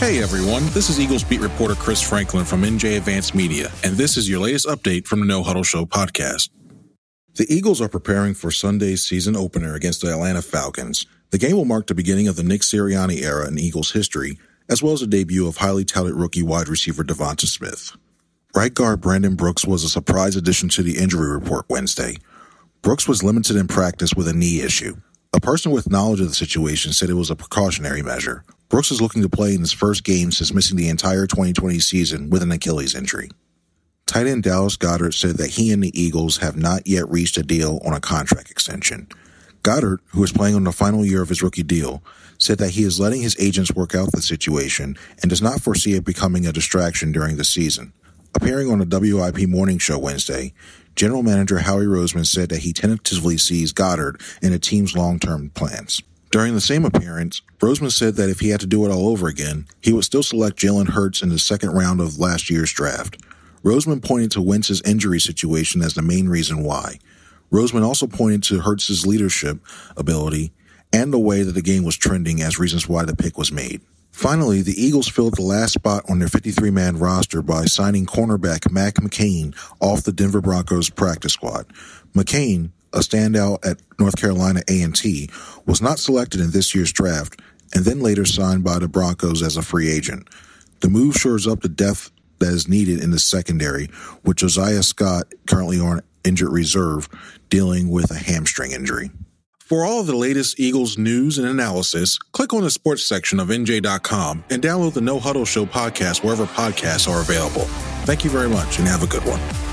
Hey everyone, this is Eagles beat reporter Chris Franklin from NJ Advanced Media, and this is your latest update from the No Huddle Show podcast. The Eagles are preparing for Sunday's season opener against the Atlanta Falcons. The game will mark the beginning of the Nick Sirianni era in Eagles history, as well as the debut of highly touted rookie wide receiver DeVonta Smith. Right guard Brandon Brooks was a surprise addition to the injury report Wednesday. Brooks was limited in practice with a knee issue. A person with knowledge of the situation said it was a precautionary measure. Brooks is looking to play in his first game since missing the entire 2020 season with an Achilles injury. Tight end Dallas Goedert said that he and the Eagles have not yet reached a deal on a contract extension. Goedert, who is playing on the final year of his rookie deal, said that he is letting his agents work out the situation and does not foresee it becoming a distraction during the season. Appearing on the WIP morning show Wednesday, General Manager Howie Roseman said that he tentatively sees Goedert in the team's long-term plans. During the same appearance, Roseman said that if he had to do it all over again, he would still select Jalen Hurts in the second round of last year's draft. Roseman pointed to Wentz's injury situation as the main reason why. Roseman also pointed to Hurts's leadership ability and the way that the game was trending as reasons why the pick was made. Finally, the Eagles filled the last spot on their 53 man roster by signing cornerback Mac McCain off the Denver Broncos practice squad. McCain, a standout at North Carolina A&T, was not selected in this year's draft and then later signed by the Broncos as a free agent. The move shores up the depth that is needed in the secondary, with Josiah Scott currently on injured reserve dealing with a hamstring injury. For all of the latest Eagles news and analysis, click on the sports section of NJ.com and download the No Huddle Show podcast wherever podcasts are available. Thank you very much and have a good one.